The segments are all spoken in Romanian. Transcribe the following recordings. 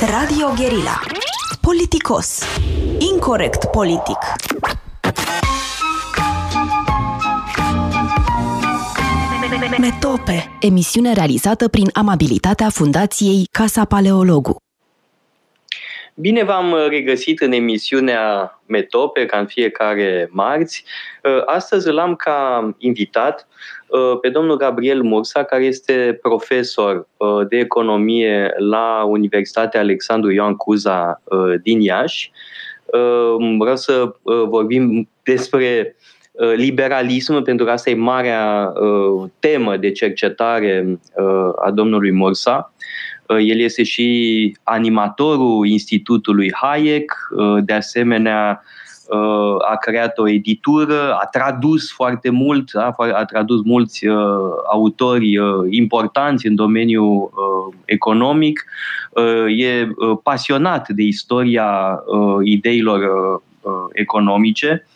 Radio Guerilla Politicos Incorrect politic Metope Emisiune realizată prin amabilitatea Fundației Casa Paleologu. Bine v-am regăsit în emisiunea Metope, ca în fiecare marți. Astăzi îl am ca invitat Uh, pe domnul Gabriel Mursa, care este profesor uh, de economie la Universitatea Alexandru Ioan Cuza uh, din Iași. Vreau să vorbim despre liberalism, pentru că asta e marea temă de cercetare a domnului Mursa. El este și animatorul Institutului Hayek, de asemenea a creat o editură, a tradus foarte mult, a, a tradus mulți uh, autori uh, importanți în domeniul uh, economic, uh, e uh, pasionat de istoria uh, ideilor uh, economice.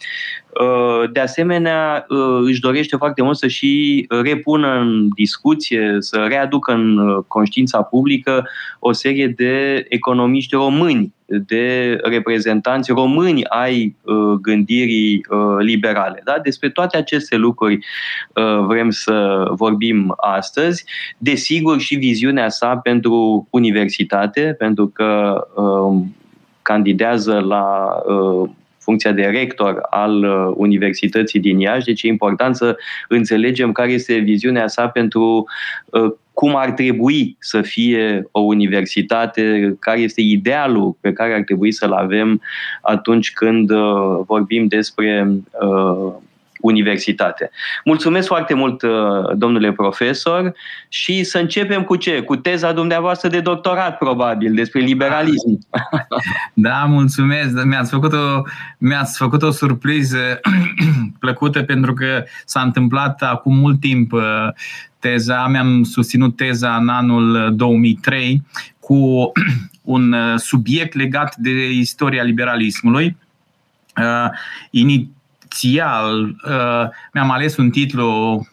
De asemenea, își dorește foarte mult să și repună în discuție, să readucă în conștiința publică o serie de economiști români de reprezentanți români ai uh, gândirii uh, liberale. Da? Despre toate aceste lucruri uh, vrem să vorbim astăzi. Desigur și viziunea sa pentru universitate, pentru că candidează la funcția de rector al Universității din Iași, deci e important să înțelegem care este viziunea sa pentru cum ar trebui să fie o universitate, care este idealul pe care ar trebui să-l avem atunci când uh, vorbim despre uh, universitate. Mulțumesc foarte mult, uh, domnule profesor, și să începem cu ce? Cu teza dumneavoastră de doctorat, probabil, despre liberalism. Da, mulțumesc. Mi-ați făcut o, mi-ați făcut o surpriză plăcută pentru că s-a întâmplat acum mult timp uh, teza. Mi-am susținut teza în anul 2003 cu un uh, subiect legat de istoria liberalismului. Uh, inițial uh, mi-am ales un titlu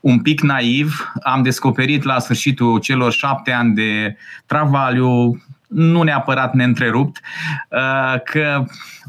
un pic naiv. Am descoperit la sfârșitul celor șapte ani de travaliu, nu neapărat neîntrerupt, uh, că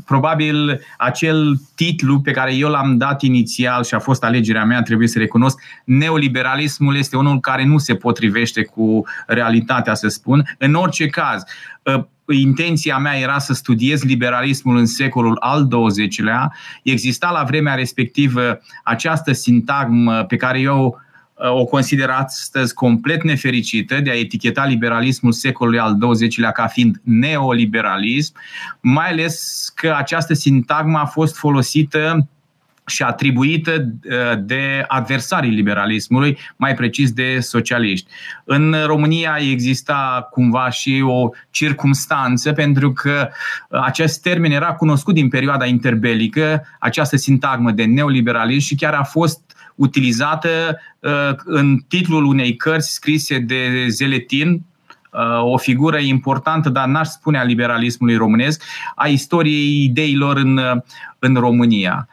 probabil acel titlu pe care eu l-am dat inițial și a fost alegerea mea, trebuie să recunosc, neoliberalismul este unul care nu se potrivește cu realitatea, să spun. În orice caz, uh, intenția mea era să studiez liberalismul în secolul al XX-lea. Exista la vremea respectivă această sintagmă pe care eu uh, o consider astăzi complet nefericită de a eticheta liberalismul secolului al XX-lea ca fiind neoliberalism, mai ales că această sintagmă a fost folosită și atribuită uh, de adversarii liberalismului, mai precis de socialiști. În România exista cumva și o circumstanță pentru că uh, acest termen era cunoscut din perioada interbelică, această sintagmă de neoliberalism și chiar a fost utilizată uh, în titlul unei cărți scrise de Zeletin, o figură importantă, dar n-aș spune a liberalismului românesc, a istoriei ideilor în, în România.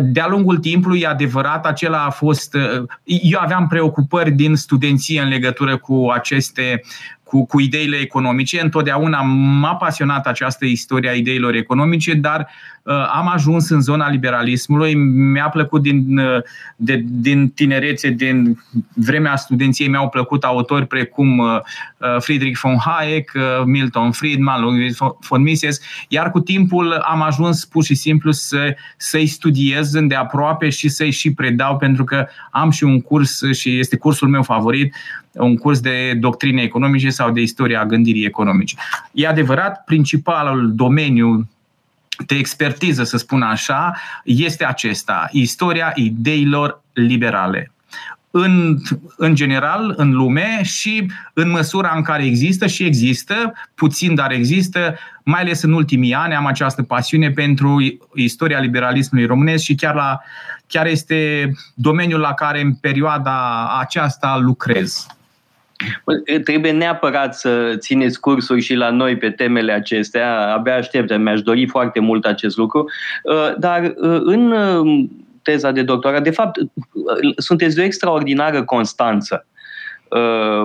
De-a lungul timpului, e adevărat, acela a fost. Eu aveam preocupări din studenție în legătură cu aceste cu, cu ideile economice. Întotdeauna m-a pasionat această istorie a ideilor economice, dar uh, am ajuns în zona liberalismului. Mi-a plăcut din, uh, de, din tinerețe, din vremea studenției, mi-au plăcut autori precum uh, uh Friedrich von Hayek, uh, Milton Friedman, Ludwig von Mises, iar cu timpul am ajuns pur și simplu să, să-i studiez îndeaproape și să-i și predau, pentru că am și un curs și este cursul meu favorit, un curs de doctrine economice sau de istoria gândirii economice. E adevărat, principalul domeniu de expertiză, să spun așa, este acesta, istoria ideilor liberale. În, în general, în lume și în măsura în care există și există, puțin, dar există, mai ales în ultimii ani am această pasiune pentru istoria liberalismului românesc și chiar, la, chiar este domeniul la care în perioada aceasta lucrez. Trebuie neapărat să țineți cursuri și la noi pe temele acestea. Abia aștept, mi-aș dori foarte mult acest lucru. Uh, dar uh, în uh, teza de doctorat, de fapt, sunteți de o extraordinară constanță.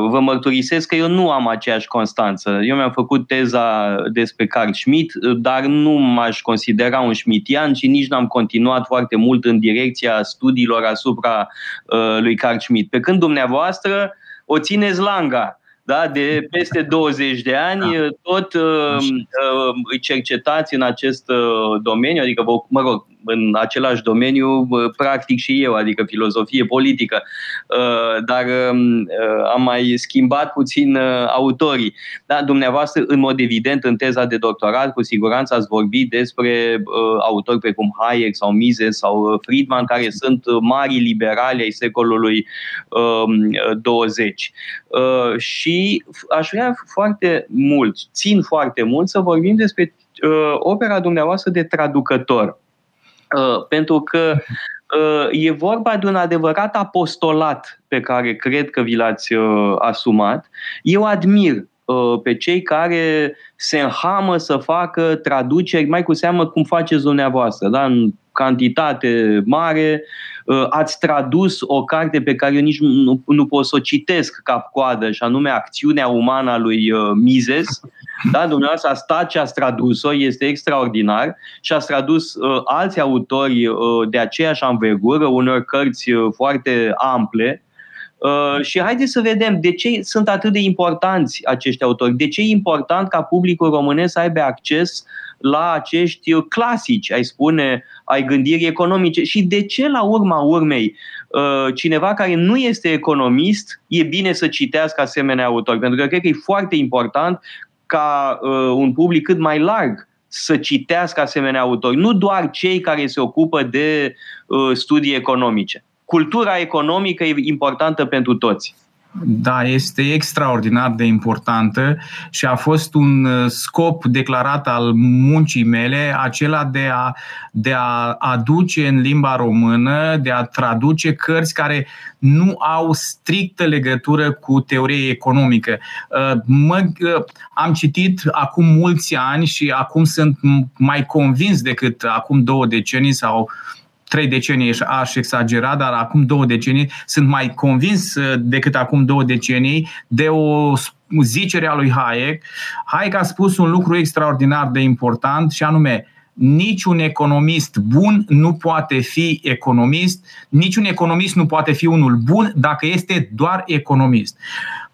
Vă mărturisesc că eu nu am aceeași constanță. Eu mi-am făcut teza despre Carl Schmitt, dar nu m-aș considera un schmittian și nici n-am continuat foarte mult în direcția studiilor asupra lui Carl Schmitt. Pe când dumneavoastră, o țineți langa. Da? De peste 20 de ani, da. tot uh, uh, îi cercetați în acest uh, domeniu, adică, vă, mă rog, în același domeniu, practic și eu, adică filozofie politică, uh, dar um, uh, am mai schimbat puțin uh, autorii. Da, dumneavoastră, în mod evident, în teza de doctorat, cu siguranță ați vorbit despre autori precum Hayek sau Mises sau Friedman, care sunt mari liberali ai secolului 20. Um, și aș vrea foarte mult, țin foarte mult să vorbim despre opera dumneavoastră de traducător. Uh, pentru că uh, e vorba de un adevărat apostolat pe care cred că vi l-ați uh, asumat. Eu admir pe cei care se înhamă să facă traduceri, mai cu seamă cum faceți dumneavoastră, da? în cantitate mare, ați tradus o carte pe care eu nici nu, nu pot să o citesc cap coadă, și anume Acțiunea umană a lui Mises, da, dumneavoastră a stat și a tradus-o, este extraordinar și a tradus uh, alți autori uh, de aceeași anvergură, unor cărți uh, foarte ample, Uh, și haideți să vedem de ce sunt atât de importanți acești autori, de ce e important ca publicul românesc să aibă acces la acești clasici, ai spune, ai gândirii economice. Și de ce la urma urmei uh, cineva care nu este economist e bine să citească asemenea autori, pentru că cred că e foarte important ca uh, un public cât mai larg să citească asemenea autori, nu doar cei care se ocupă de studii economice cultura economică e importantă pentru toți. Da, este extraordinar de importantă și a fost un uh, scop declarat al muncii mele, acela de a, de a aduce în limba română, de a traduce cărți care nu au strictă legătură cu teorie economică. Uh, mă, uh, am citit acum mulți ani și acum sunt mai convins decât acum două decenii sau trei decenii aș exagera, dar acum două decenii sunt mai convins uh, decât acum două decenii de o zicere a lui Hayek. Hayek a spus un lucru extraordinar de important și anume niciun economist bun nu poate fi economist, niciun economist nu poate fi unul bun dacă este doar economist.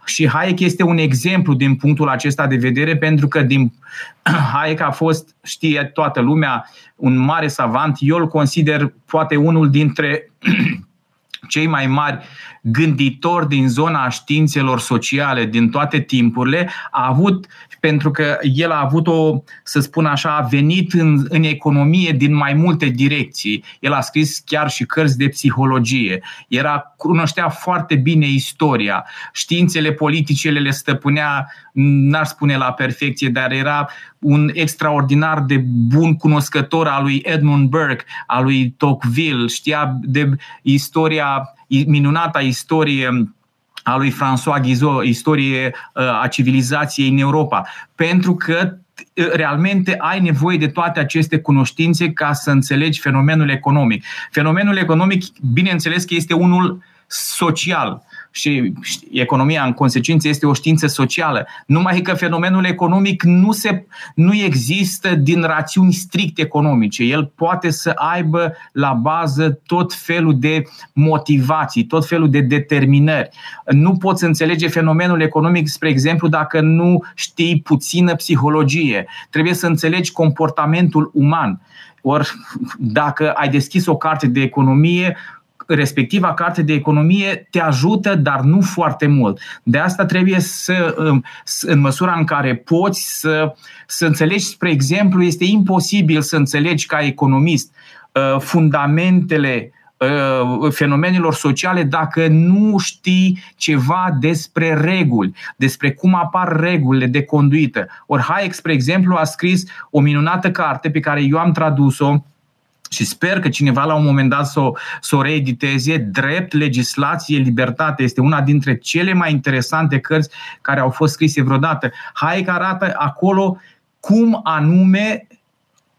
Și Hayek este un exemplu din punctul acesta de vedere, pentru că din Hayek a fost, știe toată lumea, un mare savant. Eu îl consider poate unul dintre cei mai mari gânditori din zona științelor sociale din toate timpurile, a avut, pentru că el a avut o, să spun așa, a venit în, în economie din mai multe direcții. El a scris chiar și cărți de psihologie. Era, cunoștea foarte bine istoria. Științele politice le stăpânea, n-ar spune la perfecție, dar era un extraordinar de bun cunoscător al lui Edmund Burke, al lui Tocqueville, știa de istoria minunata istorie a lui François Guizot, istorie uh, a civilizației în Europa. Pentru că uh, realmente ai nevoie de toate aceste cunoștințe ca să înțelegi fenomenul economic. Fenomenul economic, bineînțeles că este unul social și economia în consecință este o știință socială. Numai că fenomenul economic nu, se, nu există din rațiuni strict economice. El poate să aibă la bază tot felul de motivații, tot felul de determinări. Nu poți înțelege fenomenul economic, spre exemplu, dacă nu știi puțină psihologie. Trebuie să înțelegi comportamentul uman. Ori dacă ai deschis o carte de economie, respectiva carte de economie te ajută, dar nu foarte mult. De asta trebuie să, în măsura în care poți să, să înțelegi, spre exemplu, este imposibil să înțelegi ca economist uh, fundamentele uh, fenomenelor sociale dacă nu știi ceva despre reguli, despre cum apar regulile de conduită. Ori Hayek, spre exemplu, a scris o minunată carte pe care eu am tradus-o și sper că cineva la un moment dat să o, să o reediteze. Drept, legislație, libertate este una dintre cele mai interesante cărți care au fost scrise vreodată. Hai că arată acolo cum anume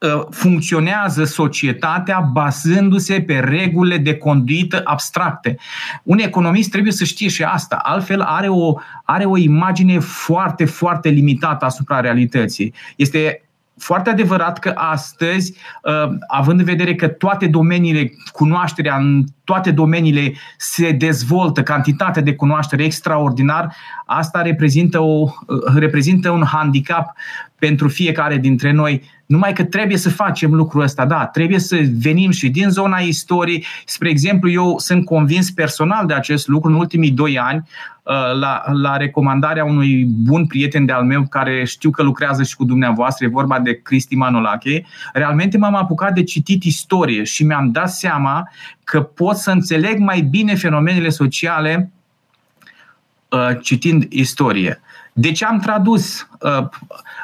ă, funcționează societatea bazându-se pe regulile de conduită abstracte. Un economist trebuie să știe și asta, altfel are o, are o imagine foarte, foarte limitată asupra realității. Este foarte adevărat că astăzi, uh, având în vedere că toate domeniile, cunoașterea în toate domeniile se dezvoltă, cantitatea de cunoaștere extraordinar, asta reprezintă, o, uh, reprezintă un handicap pentru fiecare dintre noi. Numai că trebuie să facem lucrul ăsta, da, trebuie să venim și din zona istoriei. Spre exemplu, eu sunt convins personal de acest lucru în ultimii doi ani, uh, la, la recomandarea unui bun prieten de-al meu care știu că lucrează și cu dumneavoastră, e vorba de Cristi Manolache, realmente m-am apucat de citit istorie și mi-am dat seama că pot să înțeleg mai bine fenomenele sociale uh, citind istorie. De ce am tradus? Uh,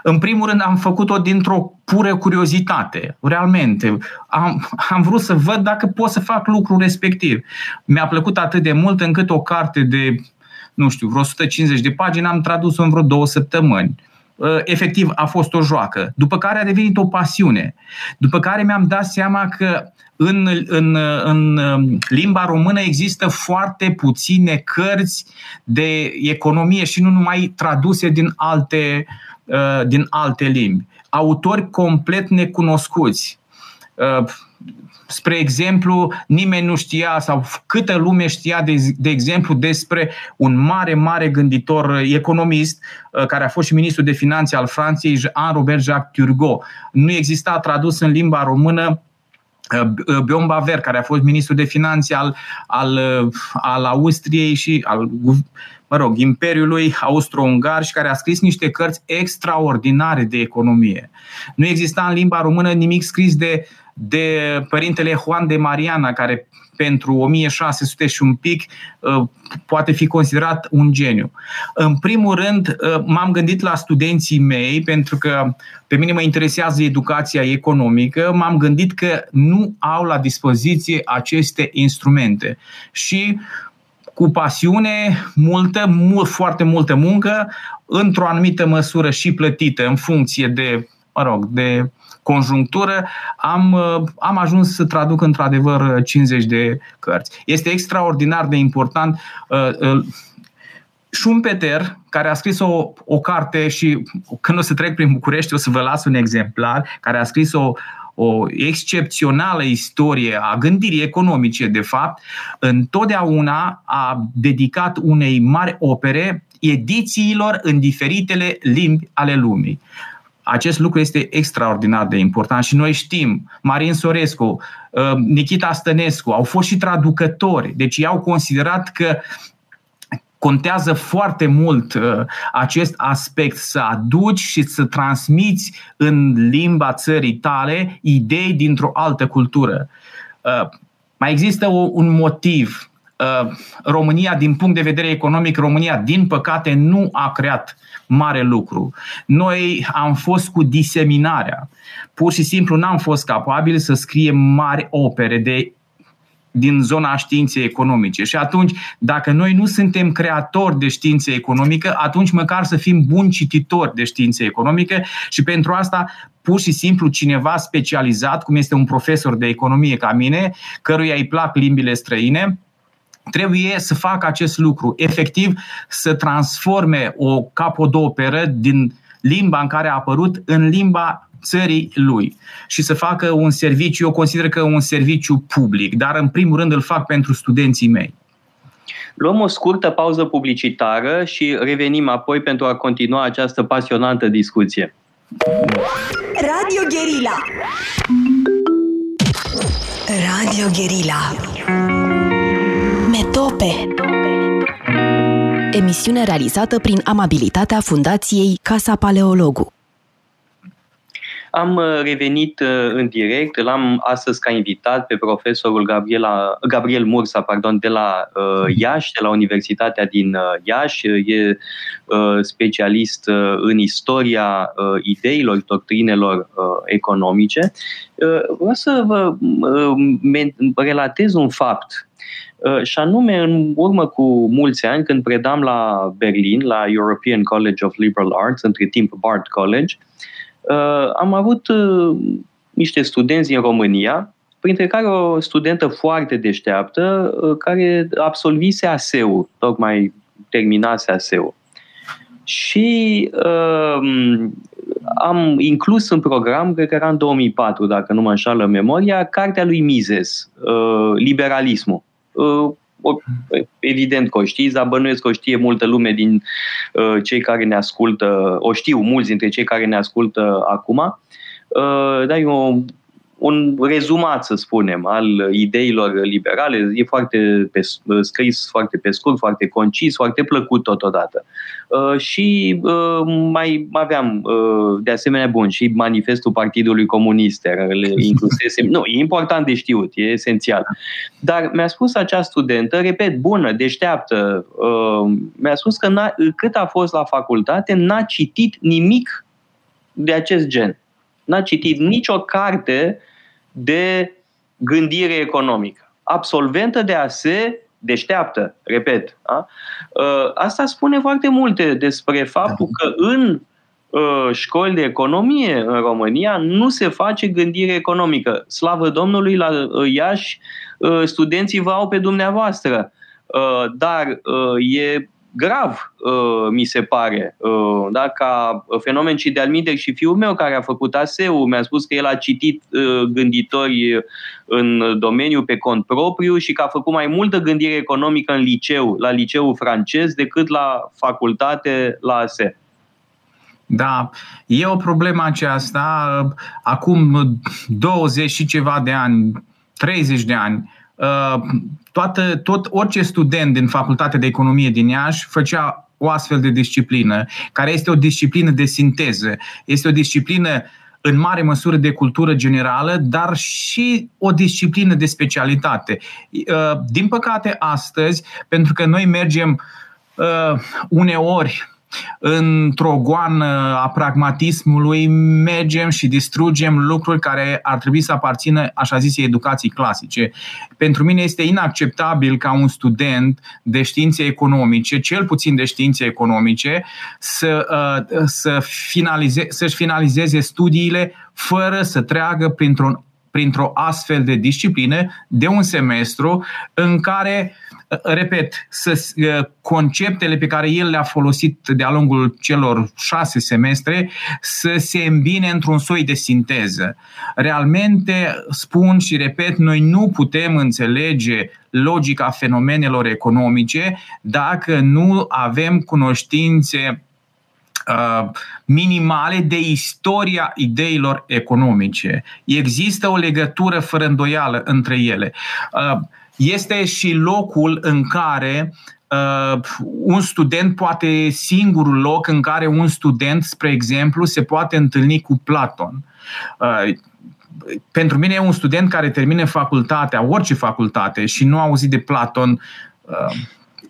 în primul rând am făcut-o dintr-o pură curiozitate, realmente. Am, am vrut să văd dacă pot să fac lucrul respectiv. Mi-a plăcut atât de mult încât o carte de, nu știu, vreo 150 de pagini am tradus-o în vreo două săptămâni uh, efectiv a fost o joacă, după care a devenit o pasiune, după care mi-am dat seama că în, în, în um, limba română există foarte puține cărți de economie și nu numai traduse din alte, uh, din alte limbi. Autori complet necunoscuți. Uh, spre exemplu, nimeni nu știa sau câtă lume știa, de, de exemplu, despre un mare, mare gânditor economist uh, care a fost și ministru de finanțe al Franței, Jean-Robert Jacques Turgot. Nu exista tradus în limba română uh, Bion Baver, care a fost ministru de finanțe al, al, al Austriei și al mă rog, Imperiului Austro-Ungar și care a scris niște cărți extraordinare de economie. Nu exista în limba română nimic scris de, de părintele Juan de Mariana, care pentru 1600 și un pic uh, poate fi considerat un geniu. În primul rând, uh, m-am gândit la studenții mei, pentru că pe mine mă interesează educația economică, m-am gândit că nu au la dispoziție aceste instrumente. Și cu pasiune multă, mult, foarte multă muncă, într-o anumită măsură și plătită în funcție de, mă rog, de conjunctură, am, am ajuns să traduc într-adevăr 50 de cărți. Este extraordinar de important. Uh, uh, Schumpeter, care a scris o, o carte și când o să trec prin București o să vă las un exemplar, care a scris o, o excepțională istorie a gândirii economice, de fapt, întotdeauna a dedicat unei mari opere edițiilor în diferitele limbi ale lumii. Acest lucru este extraordinar de important și noi știm, Marin Sorescu, uh, Nikita Stănescu au fost și traducători, deci ei au considerat că contează foarte mult uh, acest aspect să aduci și să transmiți în limba țării tale idei dintr-o altă cultură. Uh, mai există o, un motiv. Uh, România, din punct de vedere economic, România, din păcate, nu a creat mare lucru. Noi am fost cu diseminarea. Pur și simplu n-am fost capabili să scriem mari opere de din zona științei economice. Și atunci, dacă noi nu suntem creatori de științe economică, atunci măcar să fim buni cititori de științe economică și pentru asta pur și simplu cineva specializat, cum este un profesor de economie ca mine, căruia îi plac limbile străine, trebuie să facă acest lucru, efectiv să transforme o capodoperă din limba în care a apărut în limba țării lui și să facă un serviciu, eu consider că un serviciu public, dar în primul rând îl fac pentru studenții mei. Luăm o scurtă pauză publicitară și revenim apoi pentru a continua această pasionantă discuție. Radio Guerilla Radio Guerilla Metope Emisiune realizată prin amabilitatea Fundației Casa Paleologu. Am uh, revenit uh, în direct, l-am astăzi ca invitat pe profesorul Gabriela, Gabriel Mursa pardon, de la uh, Iași, de la Universitatea din uh, Iași. E uh, specialist uh, în istoria uh, ideilor, doctrinelor uh, economice. Uh, vreau să vă uh, relatez un fapt și anume, în urmă cu mulți ani, când predam la Berlin, la European College of Liberal Arts, între timp Bard College, Uh, am avut uh, niște studenți din România, printre care o studentă foarte deșteaptă, uh, care absolvise ASEU, tocmai terminase ASEU. Și uh, am inclus în program, cred că era în 2004, dacă nu mă înșală memoria, cartea lui Mises, uh, Liberalismul. Uh, evident că o știți, dar bănuiesc că o știe multă lume din uh, cei care ne ascultă, o știu mulți dintre cei care ne ascultă acum. Uh, dar e o un rezumat, să spunem, al ideilor liberale. E foarte pe, scris foarte pe scurt, foarte concis, foarte plăcut totodată. Uh, și uh, mai aveam, uh, de asemenea, bun, și manifestul Partidului Comunist, inclusesem. nu, e important de știut, e esențial. Dar mi-a spus acea studentă, repet, bună, deșteaptă, uh, mi-a spus că cât a fost la facultate, n-a citit nimic de acest gen. N-a citit nicio carte de gândire economică. Absolventă de ASE, deșteaptă, repet. Da? Ă, asta spune foarte multe despre faptul da. că în ă, școli de economie în România nu se face gândire economică. Slavă Domnului, la ă, Iași studenții vă au pe dumneavoastră, dar e grav, mi se pare, da? ca fenomen și de alminte și fiul meu care a făcut ASEU mi-a spus că el a citit gânditori în domeniu pe cont propriu și că a făcut mai multă gândire economică în liceu, la liceul francez, decât la facultate, la ASE. Da, e o problemă aceasta. Acum 20 și ceva de ani, 30 de ani, uh, toată, tot orice student din Facultatea de Economie din Iași făcea o astfel de disciplină, care este o disciplină de sinteză. Este o disciplină în mare măsură de cultură generală, dar și o disciplină de specialitate. Uh, din păcate, astăzi, pentru că noi mergem uh, uneori într-o goană a pragmatismului mergem și distrugem lucruri care ar trebui să aparțină, așa zise, educații clasice. Pentru mine este inacceptabil ca un student de științe economice, cel puțin de științe economice, să, uh, să finalize, să-și finalizeze studiile fără să treagă printr-un printr-o astfel de disciplină de un semestru în care uh, repet, să, conceptele pe care el le-a folosit de-a lungul celor șase semestre să se îmbine într-un soi de sinteză. Realmente, spun și repet, noi nu putem înțelege logica fenomenelor economice dacă nu avem cunoștințe minimale de istoria ideilor economice. Există o legătură fără îndoială între ele este și locul în care uh, un student poate singurul loc în care un student, spre exemplu, se poate întâlni cu Platon. Uh, pentru mine un student care termine facultatea, orice facultate, și nu a auzit de Platon, uh,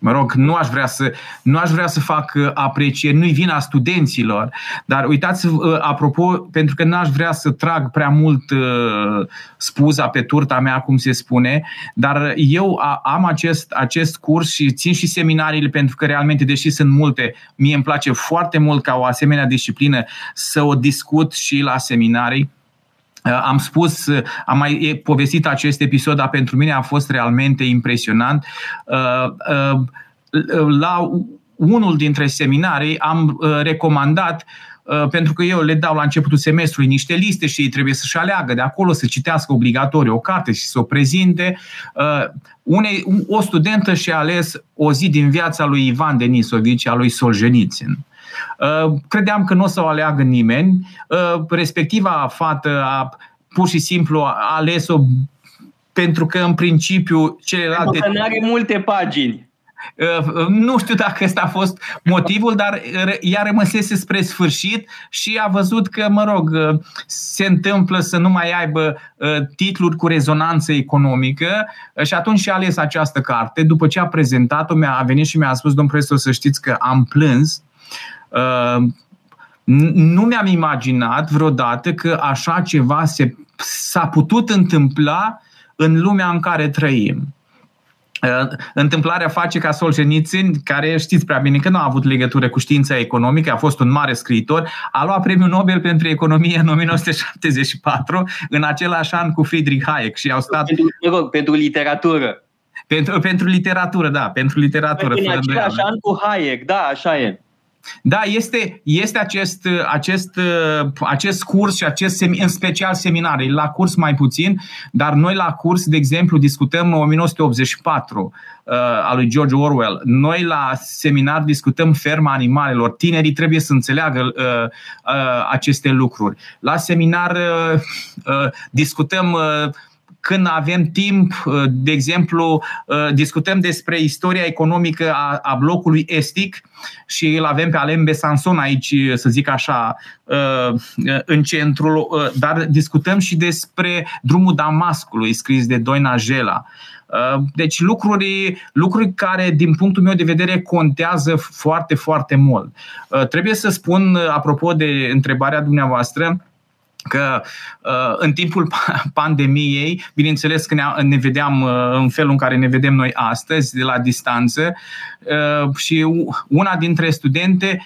Mă rog, nu aș vrea să, nu aș vrea să fac uh, aprecieri, nu-i vina studenților, dar uitați, uh, apropo, pentru că n-aș vrea să trag prea mult uh, spuza pe turta mea, cum se spune, dar eu am acest, acest curs și țin și seminariile pentru că realmente, deși sunt multe, mie îmi place foarte mult ca o asemenea disciplină să o discut și la seminarii. Uh, am spus, uh, am mai povestit acest episod, dar pentru mine a fost realmente impresionant. Uh, la unul dintre seminarii am recomandat pentru că eu le dau la începutul semestrului niște liste și ei trebuie să-și aleagă de acolo, să citească obligatoriu o carte și să o prezinte. Unei, o studentă și-a ales o zi din viața lui Ivan Denisovici, a lui Solzhenitsyn. Uh, credeam că nu o să o aleagă nimeni. Uh, respectiva fată a pur și simplu a ales-o pentru că în principiu celelalte... Pentru că nu are multe pagini. Uh, nu știu dacă ăsta a fost motivul, dar ea rămăsese spre sfârșit și a văzut că, mă rog, se întâmplă să nu mai aibă titluri cu rezonanță economică și atunci și-a ales această carte. După ce a prezentat-o, a venit și mi-a spus, domn profesor, să știți că am plâns Uh, nu mi-am imaginat vreodată că așa ceva se, s-a putut întâmpla în lumea în care trăim. Uh, întâmplarea face ca Solzhenitsyn, care știți prea bine că nu a avut legătură cu știința economică, a fost un mare scriitor, a luat premiul Nobel pentru economie în 1974, în același an cu Friedrich Hayek și au stat... Pentru, rog, pentru literatură. Pentru, pentru literatură, da, pentru literatură. În același an cu Hayek, da, așa e. Da, este, este acest, acest, acest curs și acest, în special seminarii. La curs mai puțin, dar noi la curs, de exemplu, discutăm 1984 uh, al lui George Orwell. Noi la seminar discutăm ferma animalelor. Tinerii trebuie să înțeleagă uh, uh, aceste lucruri. La seminar uh, uh, discutăm uh, când avem timp, uh, de exemplu, uh, discutăm despre istoria economică a, a blocului estic și îl avem pe Alain Besançon aici, să zic așa, uh, în centrul, dar discutăm și despre drumul Damascului, scris de Doina Jela. Deci lucruri, lucruri care, din punctul meu de vedere, contează foarte, foarte mult. Trebuie să spun, apropo de întrebarea dumneavoastră, că uh, în timpul pandemiei, bineînțeles că ne, ne vedeam uh, în felul în care ne vedem noi astăzi, de la distanță, uh, și una dintre studente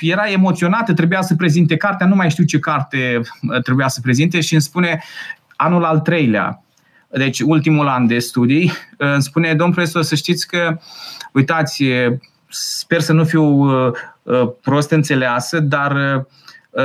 era emoționată, trebuia să prezinte cartea, nu mai știu ce carte trebuia să prezinte și îmi spune anul al treilea, deci ultimul an de studii, îmi spune, domn profesor, să știți că, uitați, sper să nu fiu prost înțeleasă, dar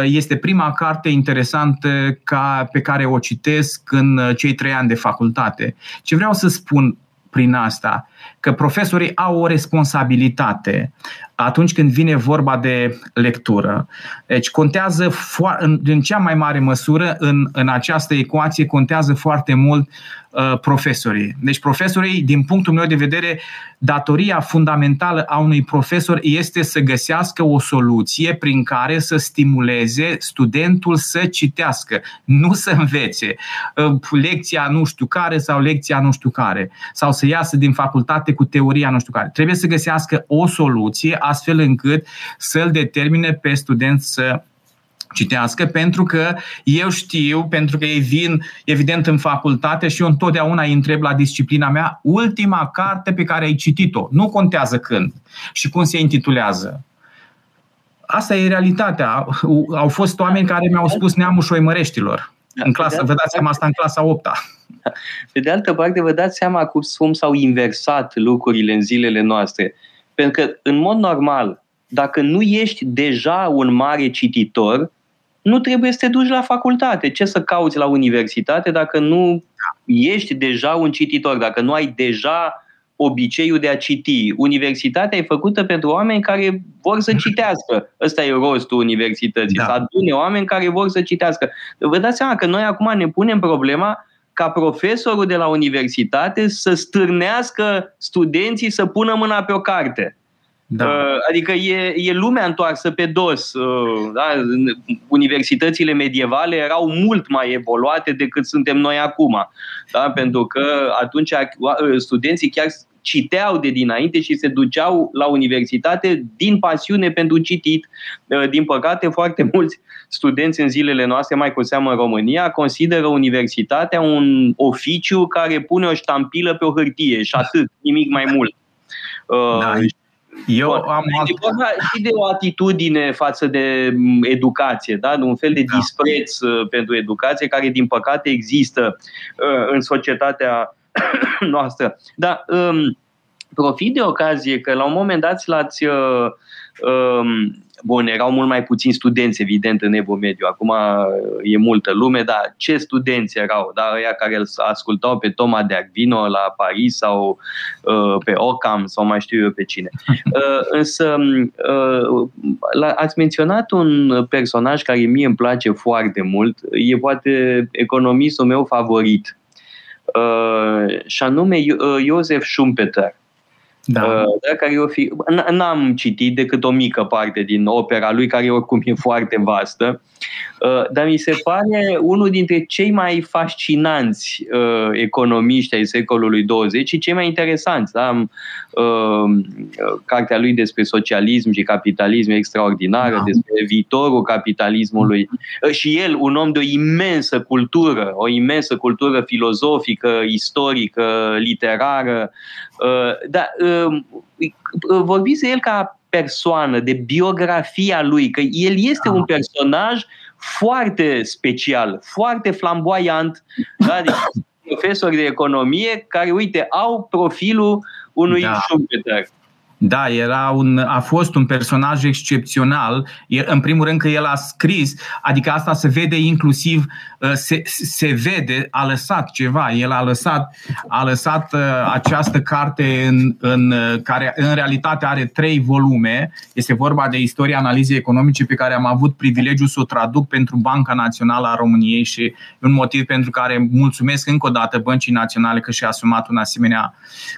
este prima carte interesantă ca, pe care o citesc în cei trei ani de facultate. Ce vreau să spun prin asta? Că profesorii au o responsabilitate atunci când vine vorba de lectură. Deci contează fo- în, în cea mai mare măsură în, în această ecuație contează foarte mult uh, profesorii. Deci profesorii, din punctul meu de vedere, datoria fundamentală a unui profesor este să găsească o soluție prin care să stimuleze studentul să citească, nu să învețe uh, lecția nu știu care sau lecția nu știu care, sau să iasă din facultate cu teoria nu știu care. Trebuie să găsească o soluție astfel încât să-l determine pe student să citească, pentru că eu știu, pentru că ei vin, evident, în facultate și eu întotdeauna îi întreb la disciplina mea ultima carte pe care ai citit-o. Nu contează când și cum se intitulează. Asta e realitatea. Au fost oameni care mi-au spus neamul șoimăreștilor. În clasă, vă dați seama asta în clasa 8 -a. Pe de altă parte, vă dați seama cum s-au inversat lucrurile în zilele noastre. Pentru că, în mod normal, dacă nu ești deja un mare cititor, nu trebuie să te duci la facultate. Ce să cauți la universitate dacă nu ești deja un cititor, dacă nu ai deja obiceiul de a citi. Universitatea e făcută pentru oameni care vor să citească. Ăsta e rostul universității, da. să adune oameni care vor să citească. Vă dați seama că noi acum ne punem problema ca profesorul de la universitate să stârnească studenții să pună mâna pe o carte. Da. Uh, adică e, e lumea întoarsă pe dos. Uh, da? Universitățile medievale erau mult mai evoluate decât suntem noi acum. Da? Pentru că atunci uh, studenții chiar citeau de dinainte și se duceau la universitate din pasiune pentru citit. Din păcate, foarte mulți studenți în zilele noastre, mai cu seamă în România, consideră universitatea un oficiu care pune o ștampilă pe o hârtie și atât, nimic mai mult. Da. Eu Bun. am alt... vorba și de o atitudine față de educație, da? de un fel de da. dispreț uh, pentru educație care, din păcate, există uh, în societatea noastră. Dar um, profit de ocazie că la un moment dat l-ați uh, um, Bun, erau mult mai puțini studenți, evident, în Evo Mediu. Acum uh, e multă lume, dar ce studenți erau? Da? Ăia care îl ascultau pe Toma de Agvino la Paris sau uh, pe Ocam sau mai știu eu pe cine. Uh, însă uh, la, ați menționat un personaj care mie îmi place foarte mult. E poate economistul meu favorit. Uh, și anume Iosef Schumpeter da. Uh, da, care o fi, n-am citit decât o mică parte din opera lui, care oricum e foarte vastă, uh, dar mi se pare unul dintre cei mai fascinanți uh, economiști ai secolului 20 și cei mai interesanți. Da? Cartea lui despre socialism și capitalism e extraordinară, da. despre viitorul capitalismului și el, un om de o imensă cultură, o imensă cultură filozofică, istorică, literară, da, vorbiți de el ca persoană, de biografia lui, că el este un da. personaj foarte special, foarte flamboyant, da? deci, profesori de economie care, uite, au profilul unui da. Schumpeter. Da, era un, a fost un personaj excepțional. În primul rând că el a scris, adică asta se vede inclusiv, uh, se, se vede, a lăsat ceva. El a lăsat, a lăsat uh, această carte în, în, uh, care în realitate are trei volume. Este vorba de istoria analizei economice pe care am avut privilegiul să o traduc pentru Banca Națională a României și un motiv pentru care mulțumesc încă o dată Băncii Naționale că și-a asumat un asemenea,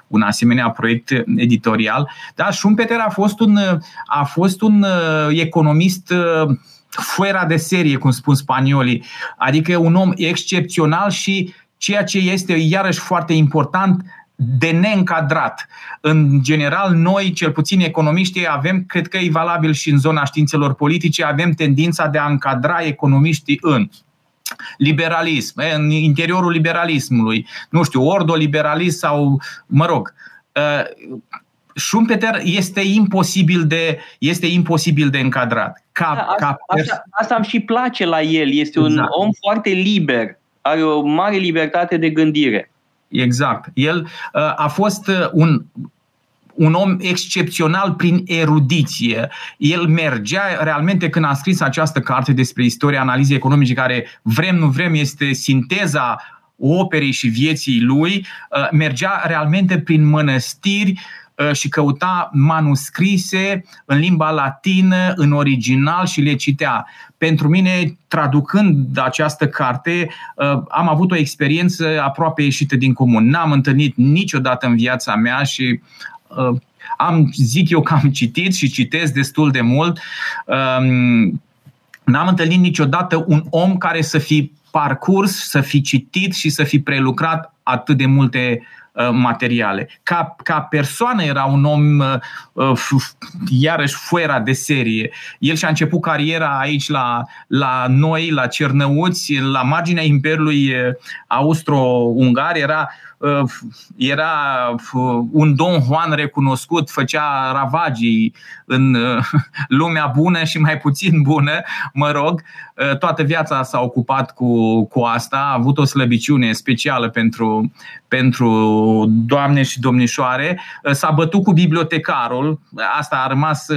un asemenea proiect editorial. Da, Schumpeter a fost un, a fost un uh, economist uh, fuera de serie, cum spun spaniolii, adică un om excepțional și ceea ce este iarăși foarte important, de neîncadrat. În general, noi, cel puțin economiștii, avem, cred că e valabil și în zona științelor politice, avem tendința de a încadra economiștii în liberalism, în interiorul liberalismului, nu știu, ordoliberalism sau, mă rog, uh, Schumpeter este imposibil de, este imposibil de încadrat. Ca, da, asta, ca pers- asta, asta îmi și place la el. Este exact. un om foarte liber. Are o mare libertate de gândire. Exact. El uh, a fost uh, un un om excepțional prin erudiție. El mergea realmente când a scris această carte despre istoria analizei economice, care vrem, nu vrem, este sinteza operei și vieții lui, uh, mergea realmente prin mănăstiri uh, și căuta manuscrise în limba latină, în original și le citea. Pentru mine, traducând această carte, uh, am avut o experiență aproape ieșită din comun. N-am întâlnit niciodată în viața mea și am, zic eu că am citit și citesc destul de mult. Um, n-am întâlnit niciodată un om care să fi parcurs, să fi citit și să fi prelucrat atât de multe uh, materiale. Ca, ca persoană era un om uh, uh, iarăși fuera de serie. El și-a început cariera aici la, la noi, la Cernăuți, la marginea Imperiului Austro-Ungar. Era era un Don Juan recunoscut, făcea ravagii în lumea bună și mai puțin bună, mă rog, toată viața s-a ocupat cu, cu asta, a avut o slăbiciune specială pentru, pentru doamne și domnișoare, s-a bătut cu bibliotecarul, asta a rămas,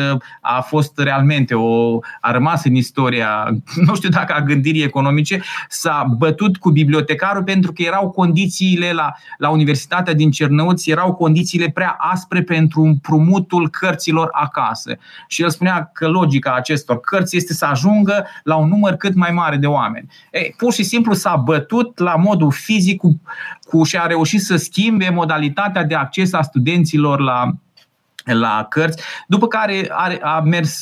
a fost realmente o, a rămas în istoria, nu știu dacă a gândirii economice, s-a bătut cu bibliotecarul pentru că erau condițiile la, la Universitatea din Cernăuți, erau condițiile prea aspre pentru împrumutul cărților acasă. Și el spunea că logica acestor cărți este să ajungă la un număr cât mai mare de oameni. Ei, pur și simplu s-a bătut la modul fizic cu, cu și a reușit să schimbe modalitatea de acces a studenților la, la cărți, după care a, a mers,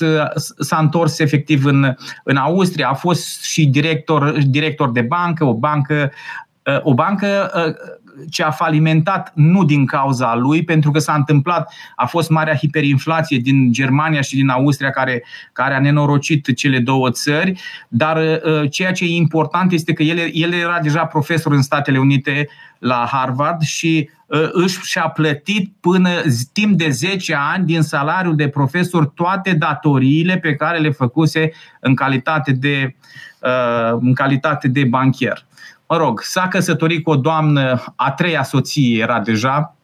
s-a întors efectiv în, în Austria, a fost și director, director de bancă, o bancă o bancă ce a falimentat nu din cauza lui, pentru că s-a întâmplat, a fost marea hiperinflație din Germania și din Austria care, care a nenorocit cele două țări, dar uh, ceea ce e important este că el, el era deja profesor în Statele Unite la Harvard și uh, își și-a plătit până timp de 10 ani din salariul de profesor toate datoriile pe care le făcuse în calitate de, uh, în calitate de banchier mă rog, s-a căsătorit cu o doamnă, a treia soție era deja,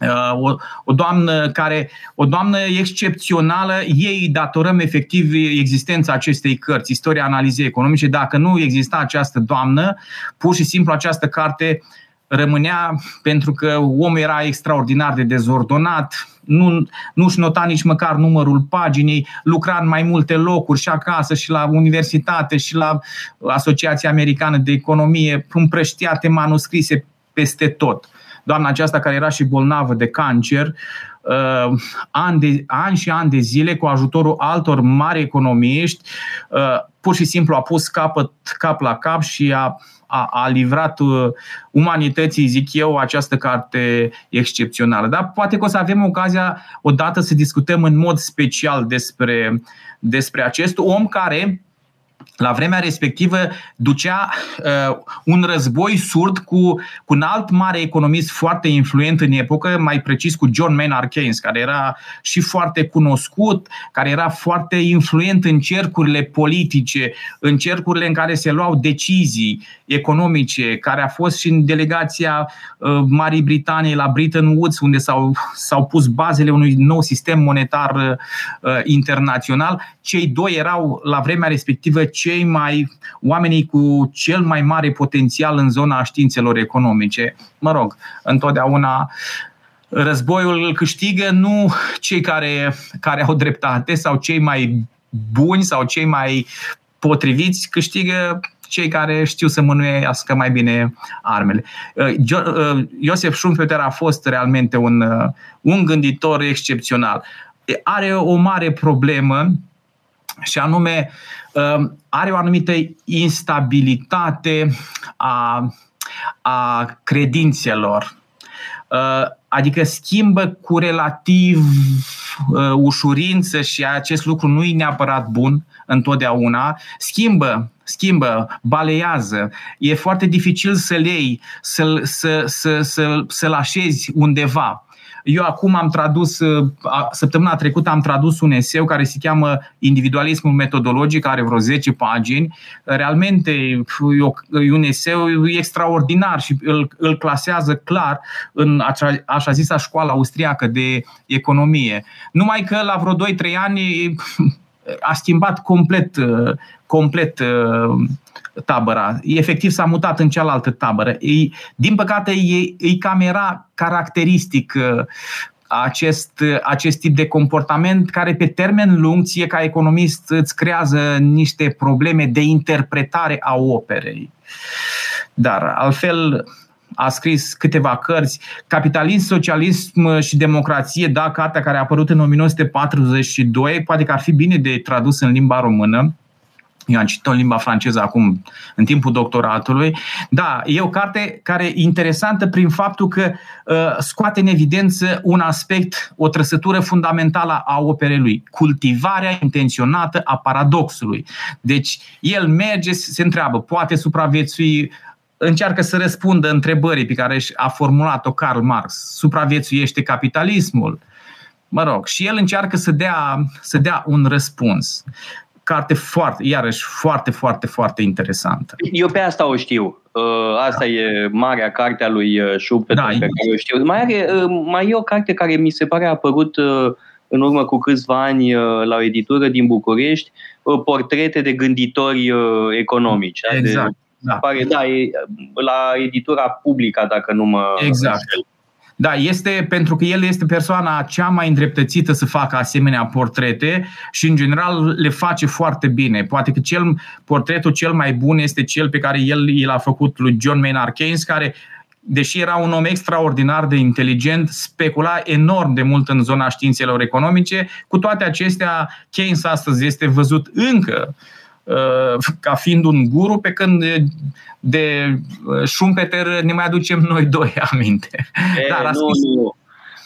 uh, o, o doamnă care, o doamnă excepțională, ei datorăm efectiv existența acestei cărți, istoria analizei economice. Dacă nu exista această doamnă, pur și simplu această carte rămânea pentru că omul era extraordinar de dezordonat, nu, nu-și nota nici măcar numărul paginii, lucra în mai multe locuri și acasă și la universitate și la Asociația Americană de Economie, împrăștiate manuscrise peste tot. Doamna aceasta care era și bolnavă de cancer, uh, ani, de, ani și ani de zile, cu ajutorul altor mari economiști, uh, pur și simplu a pus capăt, cap la cap și a a, a livrat uh, umanității, zic eu, această carte excepțională. Dar poate că o să avem ocazia odată să discutăm în mod special despre, despre acest om care la vremea respectivă ducea uh, un război surd cu, cu un alt mare economist foarte influent în epocă, mai precis cu John Maynard Keynes, care era și foarte cunoscut, care era foarte influent în cercurile politice, în cercurile în care se luau decizii economice, care a fost și în delegația uh, Marii Britanii la Bretton Woods, unde s-au, s-au pus bazele unui nou sistem monetar uh, internațional. Cei doi erau la vremea respectivă cei mai oamenii cu cel mai mare potențial în zona științelor economice. Mă rog, întotdeauna războiul îl câștigă nu cei care, care au dreptate sau cei mai buni sau cei mai potriviți, câștigă cei care știu să mânuiască mai bine armele. Iosef Schumpeter a fost realmente un, un gânditor excepțional. Are o mare problemă și anume um, are o anumită instabilitate a, a credințelor. Uh, adică schimbă cu relativ uh, ușurință și acest lucru nu e neapărat bun întotdeauna. Schimbă, schimbă, balează. E foarte dificil să-l iei, să-l, să, să, să, să-l așezi undeva. Eu acum am tradus, săptămâna trecută am tradus un eseu care se cheamă Individualismul metodologic, are vreo 10 pagini. Realmente e un eseu extraordinar și îl, îl clasează clar în așa, așa zisa școală austriacă de economie. Numai că la vreo 2-3 ani a schimbat complet, complet tabăra. Efectiv s-a mutat în cealaltă tabără. E, din păcate, e, e cam era caracteristic uh, acest, acest tip de comportament care pe termen lung ție ca economist îți creează niște probleme de interpretare a operei. Dar altfel a scris câteva cărți, Capitalism, Socialism și Democrație, da, cartea care a apărut în 1942, poate că ar fi bine de tradus în limba română, eu am citit în limba franceză acum, în timpul doctoratului. Da, e o carte care e interesantă prin faptul că uh, scoate în evidență un aspect, o trăsătură fundamentală a operei lui, cultivarea intenționată a paradoxului. Deci, el merge, se întreabă, poate supraviețui încearcă să răspundă întrebării pe care a formulat-o Karl Marx. Supraviețuiește capitalismul? Mă rog, și el încearcă să dea, să dea un răspuns carte foarte, iarăși, foarte, foarte, foarte interesantă. Eu pe asta o știu. Uh, asta da. e marea carte a lui uh, Schumpeter da, pe care o știu. Mai, are, uh, mai e o carte care mi se pare a apărut în urmă cu câțiva ani la o editură din București, portrete de gânditori economici. Exact. De, da. Pare, da, e la editura publică, dacă nu mă Exact. Înșel. Da, este pentru că el este persoana cea mai îndreptățită să facă asemenea portrete și în general le face foarte bine. Poate că cel, portretul cel mai bun este cel pe care el l-a făcut lui John Maynard Keynes, care deși era un om extraordinar de inteligent, specula enorm de mult în zona științelor economice. Cu toate acestea, Keynes astăzi este văzut încă uh, Uh, ca fiind un guru, pe când de uh, Schumpeter ne mai aducem noi doi aminte. E, Dar nu, scris... nu.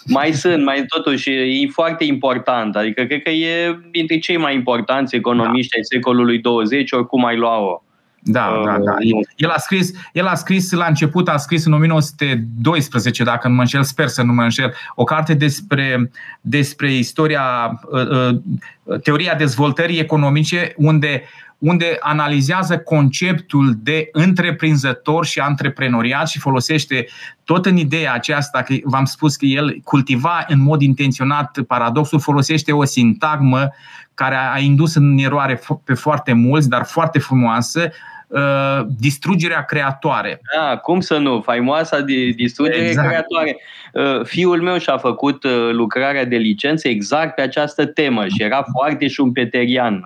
Mai sunt, mai totuși e foarte important. Adică cred că e dintre cei mai importanți economiști da. ai secolului 20, oricum ai lua-o. Da, uh, da, da. El a, scris, el a scris la început, a scris în 1912, dacă nu mă înșel, sper să nu mă înșel, o carte despre, despre istoria, uh, uh, teoria dezvoltării economice, unde unde analizează conceptul de întreprinzător și antreprenoriat și folosește tot în ideea aceasta, că v-am spus că el cultiva în mod intenționat paradoxul, folosește o sintagmă care a indus în eroare pe foarte mulți, dar foarte frumoasă, uh, distrugerea creatoare. Da, cum să nu? Faimoasa de distrugere exact. creatoare. Uh, fiul meu și-a făcut uh, lucrarea de licență exact pe această temă și era foarte șumpeterian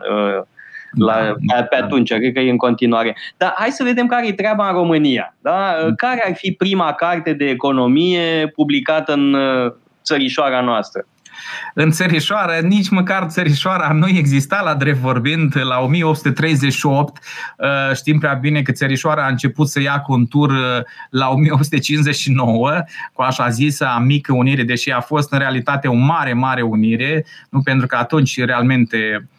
la, da, pe atunci, cred că e în continuare. Dar hai să vedem care e treaba în România. Da? Mm. Care ar fi prima carte de economie publicată în uh, țărișoara noastră? În țărișoară, nici măcar țărișoara nu exista la drept vorbind. La 1838 uh, știm prea bine că țărișoara a început să ia contur uh, la 1859 cu așa zisă mică unire, deși a fost în realitate o mare, mare unire, nu pentru că atunci realmente uh,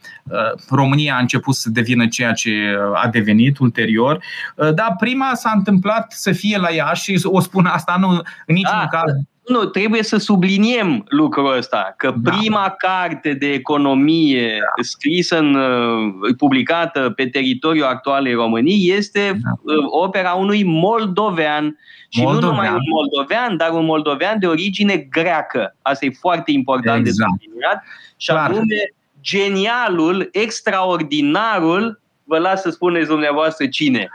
România a început să devină ceea ce a devenit ulterior. Dar prima s-a întâmplat să fie la ea și o spun asta nu în niciun da. caz nu, trebuie să subliniem lucrul ăsta, că da. prima carte de economie da. scrisă, în, uh, publicată pe teritoriul actualei României este da. Uh, opera unui moldovean. Și moldovean. nu numai un moldovean, dar un moldovean de origine greacă. Asta e foarte important exact. de subliniat. Și Clar. anume genialul, extraordinarul, vă las să spuneți dumneavoastră cine.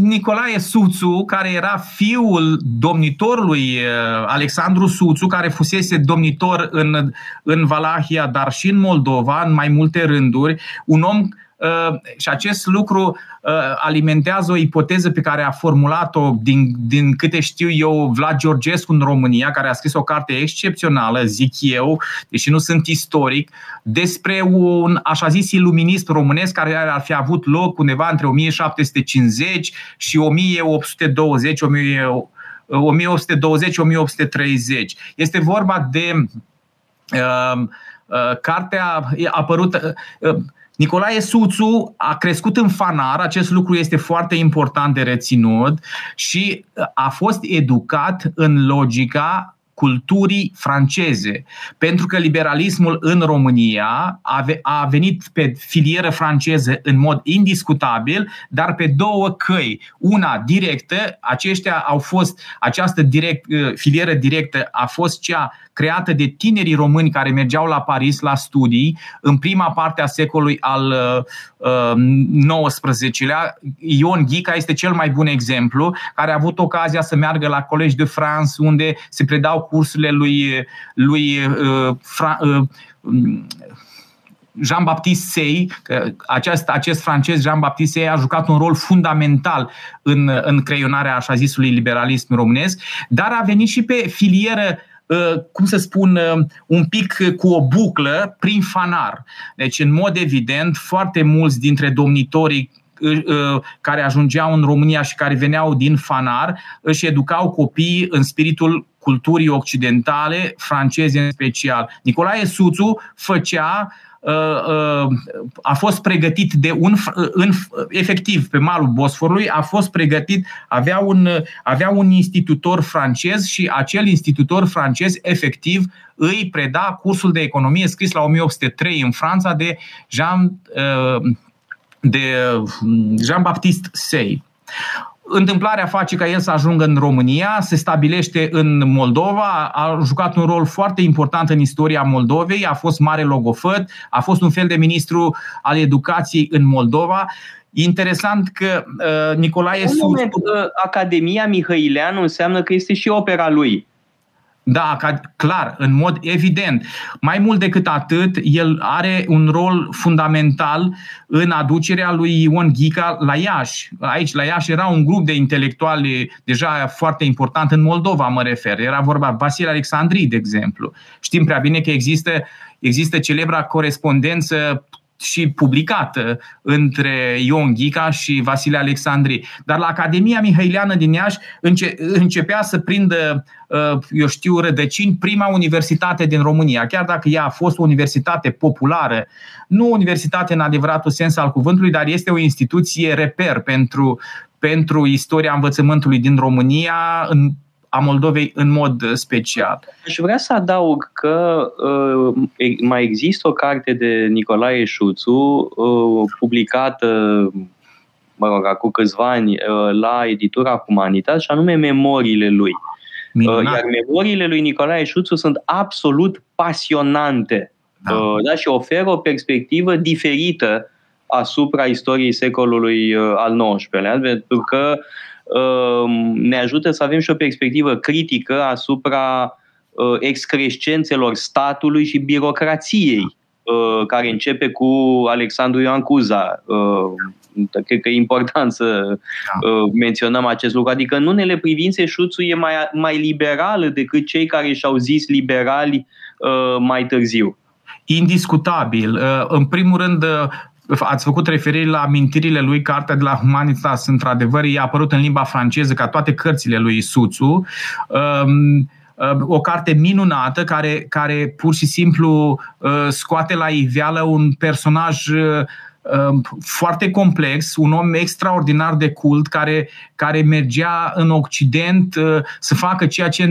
Nicolae Suțu, care era fiul domnitorului Alexandru Suțu, care fusese domnitor în, în Valahia, dar și în Moldova, în mai multe rânduri, un om Uh, și acest lucru uh, alimentează o ipoteză pe care a formulat-o, din, din câte știu eu, Vlad Georgescu în România, care a scris o carte excepțională, zic eu, deși nu sunt istoric, despre un așa zis iluminist românesc care ar fi avut loc undeva între 1750 și 1820 1820-1830. Este vorba de uh, uh, cartea apărută. Uh, Nicolae Suțu a crescut în fanar, acest lucru este foarte important de reținut și a fost educat în logica culturii franceze. Pentru că liberalismul în România a venit pe filieră franceză în mod indiscutabil, dar pe două căi. Una directă, aceștia au fost, această direct, filieră directă a fost cea creată de tinerii români care mergeau la Paris la studii în prima parte a secolului al uh, XIX-lea. Ion Ghica este cel mai bun exemplu, care a avut ocazia să meargă la Collège de France, unde se predau cursurile lui, lui uh, Fra, uh, Jean-Baptiste Say, acest, acest francez Jean-Baptiste Say a jucat un rol fundamental în, în creionarea așa zisului liberalism românesc, dar a venit și pe filieră Uh, cum să spun, uh, un pic cu o buclă prin fanar. Deci, în mod evident, foarte mulți dintre domnitorii uh, care ajungeau în România și care veneau din fanar își educau copiii în spiritul culturii occidentale, franceze în special. Nicolae Suțu făcea a fost pregătit de un, în, efectiv, pe malul Bosforului, a fost pregătit, avea un, avea un institutor francez și acel institutor francez, efectiv, îi preda cursul de economie scris la 1803 în Franța de Jean, de Jean-Baptiste Say întâmplarea face ca el să ajungă în România, se stabilește în Moldova, a jucat un rol foarte important în istoria Moldovei, a fost mare logofăt, a fost un fel de ministru al educației în Moldova. Interesant că uh, Nicolae Sus... Moment, uh, Academia Mihăileanu înseamnă că este și opera lui. Da, clar, în mod evident. Mai mult decât atât, el are un rol fundamental în aducerea lui Ion Ghica la Iași. Aici, la Iași, era un grup de intelectuali deja foarte important în Moldova, mă refer. Era vorba Vasile Alexandrii, de exemplu. Știm prea bine că există, există celebra corespondență și publicată între Ion Ghica și Vasile Alexandri. Dar la Academia Mihăileană din Iași înce- începea să prindă, uh, eu știu, rădăcini prima universitate din România. Chiar dacă ea a fost o universitate populară, nu o universitate în adevăratul sens al cuvântului, dar este o instituție reper pentru, pentru istoria învățământului din România în a Moldovei în mod uh, special. Aș vrea să adaug că uh, mai există o carte de Nicolae Șuțu uh, publicată mă rog, acum câțiva ani uh, la editura Humanitas și anume Memoriile lui. Minunat. Uh, iar memoriile lui Nicolae Șuțu sunt absolut pasionante da. Uh, da, și oferă o perspectivă diferită asupra istoriei secolului al XIX-lea, pentru că uh, Ehm, ne ajută să avem și o perspectivă critică asupra uh, excrescențelor statului și birocrației, uh, care începe cu Alexandru Ioan Cuza. Uh, cred că e important să da. menționăm acest lucru. Adică în unele privințe șuțul e mai, mai liberal decât cei care și-au zis liberali mai târziu. Indiscutabil. În primul rând, Ați făcut referire la amintirile lui, cartea de la Humanitas, într-adevăr, e apărut în limba franceză ca toate cărțile lui Suțu. Um, um, o carte minunată care, care pur și simplu uh, scoate la iveală un personaj uh, Um, foarte complex, un om extraordinar de cult care, care mergea în Occident uh, să facă ceea ce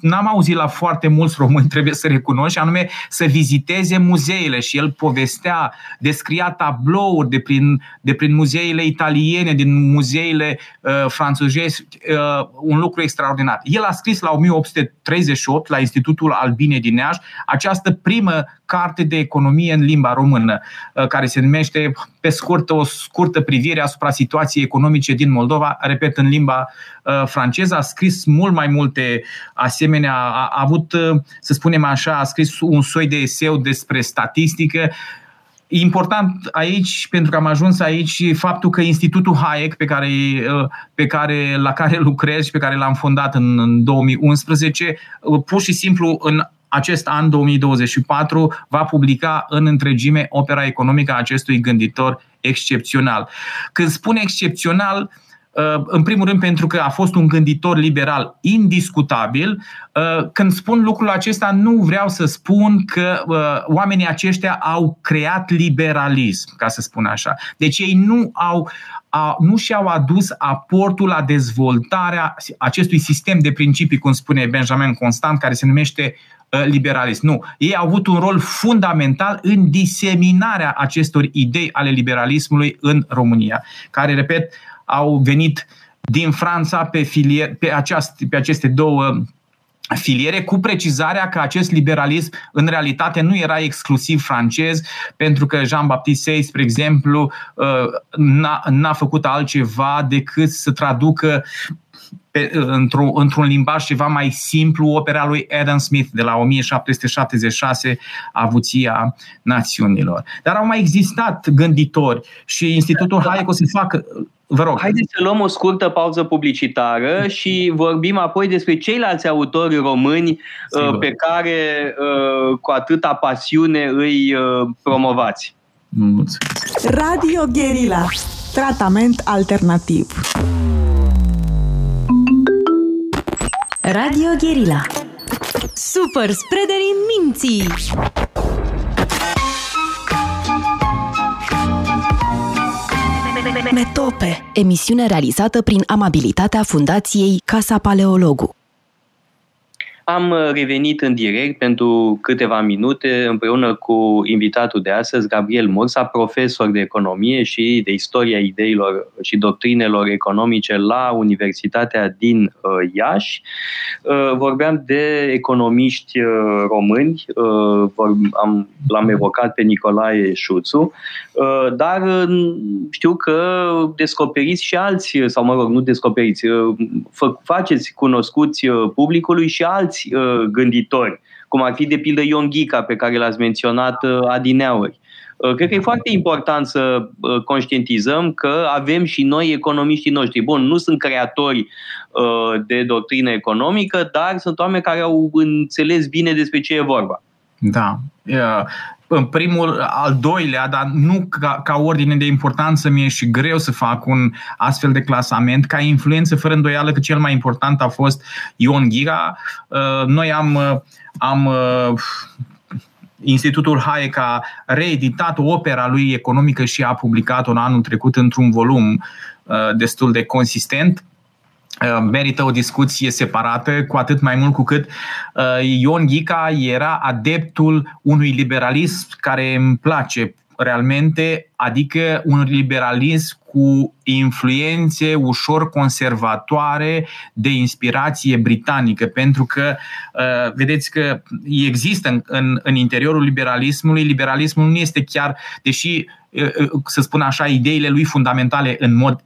n-am auzit la foarte mulți români, trebuie să recunosc, anume să viziteze muzeele și el povestea, descria tablouri de prin, de prin muzeile italiene, din muzeile uh, franțuzești, uh, un lucru extraordinar. El a scris la 1838 la Institutul Albine din Neaj această primă carte de economie în limba română, uh, care se numește, pe scurt, o scurtă privire asupra situației economice din Moldova, repet, în limba uh, franceză. A scris mult mai multe asemenea, a, a avut, uh, să spunem așa, a scris un soi de eseu despre statistică, important aici, pentru că am ajuns aici, faptul că Institutul Hayek, pe care, pe care, la care lucrez și pe care l-am fondat în, în 2011, pur și simplu în acest an 2024 va publica în întregime opera economică a acestui gânditor excepțional. Când spun excepțional, Uh, în primul rând pentru că a fost un gânditor liberal indiscutabil. Uh, când spun lucrul acesta, nu vreau să spun că uh, oamenii aceștia au creat liberalism, ca să spun așa. Deci ei nu au, nu și-au adus aportul la dezvoltarea acestui sistem de principii, cum spune Benjamin Constant, care se numește liberalism. Nu. Ei au avut un rol fundamental în diseminarea acestor idei ale liberalismului în România, care, repet, au venit din Franța pe, filier, pe, aceast, pe aceste două filiere, cu precizarea că acest liberalism în realitate nu era exclusiv francez, pentru că Jean-Baptiste Say, spre exemplu, uh, n-a, n-a făcut altceva decât să traducă pe, într-un, într-un limbaj ceva mai simplu opera lui Adam Smith de la 1776, Avuția Națiunilor. Dar au mai existat gânditori și Institutul Hayek o să facă Vă rog. Haideți să luăm o scurtă pauză publicitară și vorbim apoi despre ceilalți autori români uh, Sigur. pe care uh, cu atâta pasiune îi uh, promovați. Mulțumesc. Radio Guerilla. Tratament alternativ. Radio Guerilla. Super spreaderi minții! Metope. Emisiune realizată prin amabilitatea Fundației Casa Paleologu. Am uh, revenit în direct pentru câteva minute împreună cu invitatul de astăzi, Gabriel Mursa, profesor de economie și de istoria ideilor și doctrinelor economice la Universitatea din uh, Iași. Uh, vorbeam de economiști români, am, l-am evocat pe Nicolae Șuțu, dar știu că descoperiți și alți, sau mă rog, nu descoperiți, faceți cunoscuți publicului și alți alți uh, gânditori, cum ar fi de pildă Ion Ghica, pe care l-ați menționat uh, adineauri. Uh, cred că e foarte important să uh, conștientizăm că avem și noi economiștii noștri. Bun, nu sunt creatori uh, de doctrină economică, dar sunt oameni care au înțeles bine despre ce e vorba. Da în primul, al doilea, dar nu ca, ca ordine de importanță, mi-e și greu să fac un astfel de clasament. Ca influență, fără îndoială că cel mai important a fost Ion Ghira. Uh, noi am, uh, am uh, Institutul Hayek a reeditat opera lui economică și a publicat-o în anul trecut într-un volum destul de consistent Uh, merită o discuție separată, cu atât mai mult cu cât uh, Ion Ghica era adeptul unui liberalism care îmi place realmente, adică un liberalism cu influențe ușor conservatoare de inspirație britanică, pentru că uh, vedeți că există în, în, în interiorul liberalismului, liberalismul nu este chiar, deși să spun așa, ideile lui fundamentale în mod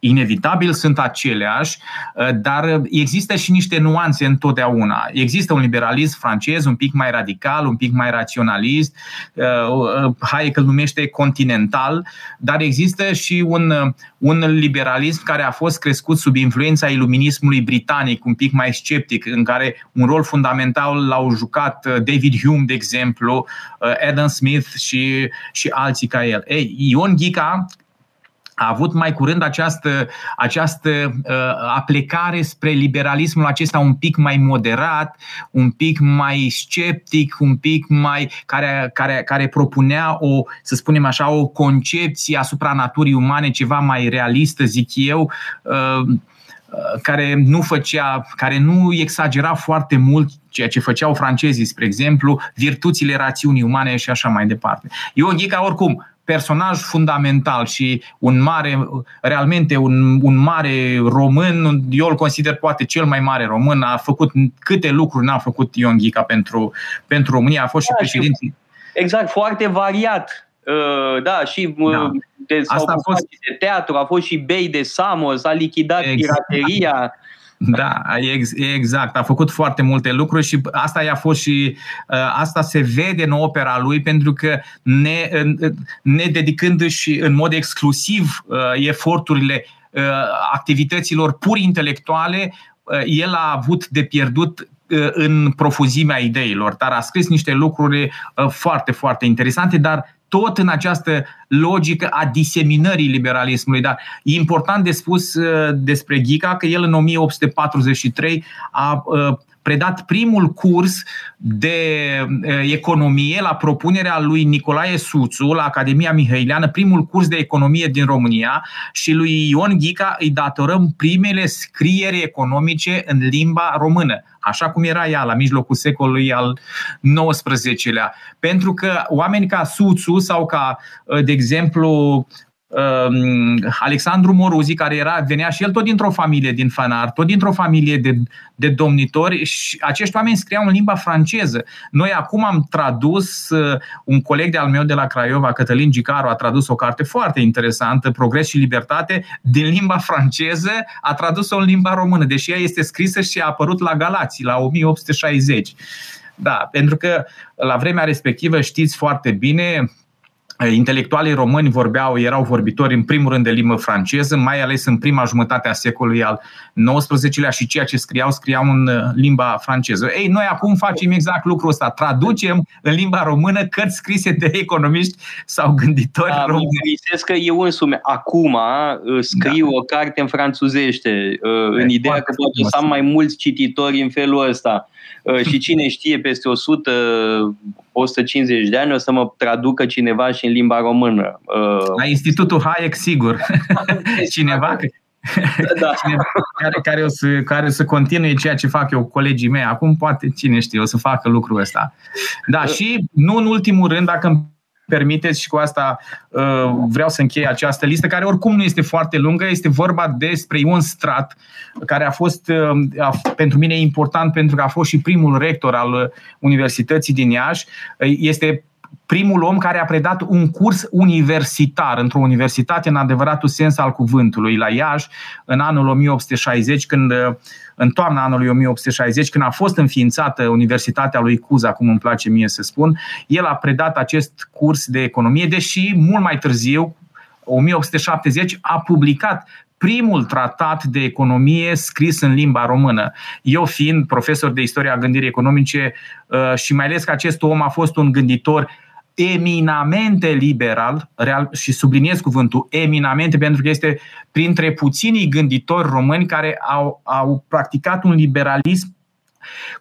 inevitabil sunt aceleași, uh, dar există și niște nuanțe întotdeauna. Există un liberalism francez un pic mai radical, un pic mai raționalist, uh, uh, Hayek îl numește continental, dar există și un, un liberalism care a fost crescut sub influența iluminismului britanic, un pic mai sceptic, în care un rol fundamental l-au jucat David Hume, de exemplu, Adam Smith și, și alții ca el. Ei, Ion Ghica a avut mai curând această, această uh, aplicare spre liberalismul acesta un pic mai moderat, un pic mai sceptic, un pic mai care, care, care propunea o, să spunem așa, o concepție asupra naturii umane ceva mai realistă, zic eu, uh, uh care nu făcea, care nu exagera foarte mult ceea ce făceau francezii, spre exemplu, virtuțile rațiunii umane și așa mai departe. Eu, Ghica, oricum, personaj fundamental și un mare, realmente un, un mare român, eu îl consider poate cel mai mare român, a făcut câte lucruri n-a făcut Ion Ghica pentru, pentru România, a fost da, și președinte. Exact, foarte variat. Uh, da, și uh, da. De, Asta a fost de teatru, a fost și bei de Samos, a lichidat exact. pirateria. Da, exact. A făcut foarte multe lucruri și asta i-a fost și uh, asta se vede în opera lui pentru că ne, ne dedicându-și în mod exclusiv uh, eforturile uh, activităților pur intelectuale, el a avut de pierdut în profuzimea ideilor, dar a scris niște lucruri foarte, foarte interesante, dar tot în această logică a diseminării liberalismului. Dar e important de spus despre Ghica că el în 1843 a predat primul curs de economie la propunerea lui Nicolae Suțu la Academia Mihăileană, primul curs de economie din România și lui Ion Ghica îi datorăm primele scrieri economice în limba română așa cum era ea la mijlocul secolului al XIX-lea. Pentru că oameni ca Suțu sau ca, de exemplu, Um, Alexandru Moruzi, care era, venea și el tot dintr-o familie din fanar, tot dintr-o familie de, de domnitori și acești oameni scriau în limba franceză. Noi acum am tradus, uh, un coleg de al meu de la Craiova, Cătălin Gicaru, a tradus o carte foarte interesantă, Progres și Libertate, din limba franceză, a tradus-o în limba română, deși ea este scrisă și a apărut la Galații, la 1860. Da, pentru că la vremea respectivă știți foarte bine, intelectualii români vorbeau, erau vorbitori în primul rând de limbă franceză, mai ales în prima jumătate a secolului al XIX-lea și ceea ce scriau, scriau în uh, limba franceză. Ei, noi acum facem exact lucrul ăsta, traducem în limba română cărți scrise de economiști sau gânditori da, români. Mă că eu însumi acum uh, scriu da. o carte în franțuzește, uh, în ideea că poate să am mai mulți cititori în felul ăsta Uh, și cine știe, peste 100, 150 de ani o să mă traducă cineva și în limba română. Uh, La Institutul Hayek, sigur. cineva da. Cineva care, care, o să, care o să continue ceea ce fac eu colegii mei. Acum poate, cine știe, o să facă lucrul ăsta. Da, uh. și nu în ultimul rând, dacă îmi permiteți și cu asta uh, vreau să închei această listă, care oricum nu este foarte lungă, este vorba despre Ion Strat, care a fost uh, pentru mine important pentru că a fost și primul rector al Universității din Iași. Este primul om care a predat un curs universitar într-o universitate în adevăratul sens al cuvântului la Iași în anul 1860 când în toamna anului 1860, când a fost înființată Universitatea lui Cuza, cum îmi place mie să spun, el a predat acest curs de economie, deși mult mai târziu, 1870, a publicat primul tratat de economie scris în limba română. Eu fiind profesor de istoria gândirii economice uh, și mai ales că acest om a fost un gânditor eminamente liberal, real, și subliniez cuvântul eminamente pentru că este printre puținii gânditori români care au, au practicat un liberalism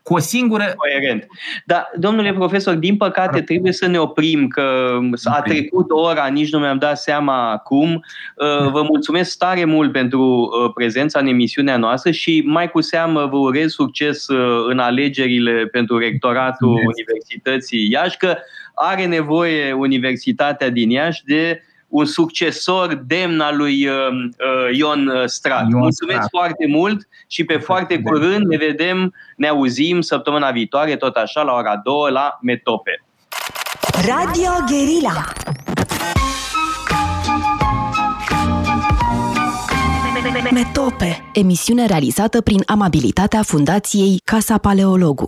cu o singură... Coerent. Da, domnule profesor, din păcate trebuie să ne oprim, că a trecut ora, nici nu mi-am dat seama acum. Uh, vă mulțumesc tare mult pentru uh, prezența în emisiunea noastră și mai cu seamă vă urez succes uh, în alegerile pentru rectoratul Universității Iași, că are nevoie Universitatea din Iași de un succesor demn al lui uh, uh Ion uh, Strat. Ion Mulțumesc Strat. foarte mult și pe foarte curând ne vedem, ne auzim săptămâna viitoare, tot așa, la ora 2 la Metope. Radio Guerilla. Metope, emisiune realizată prin amabilitatea Fundației Casa Paleologu.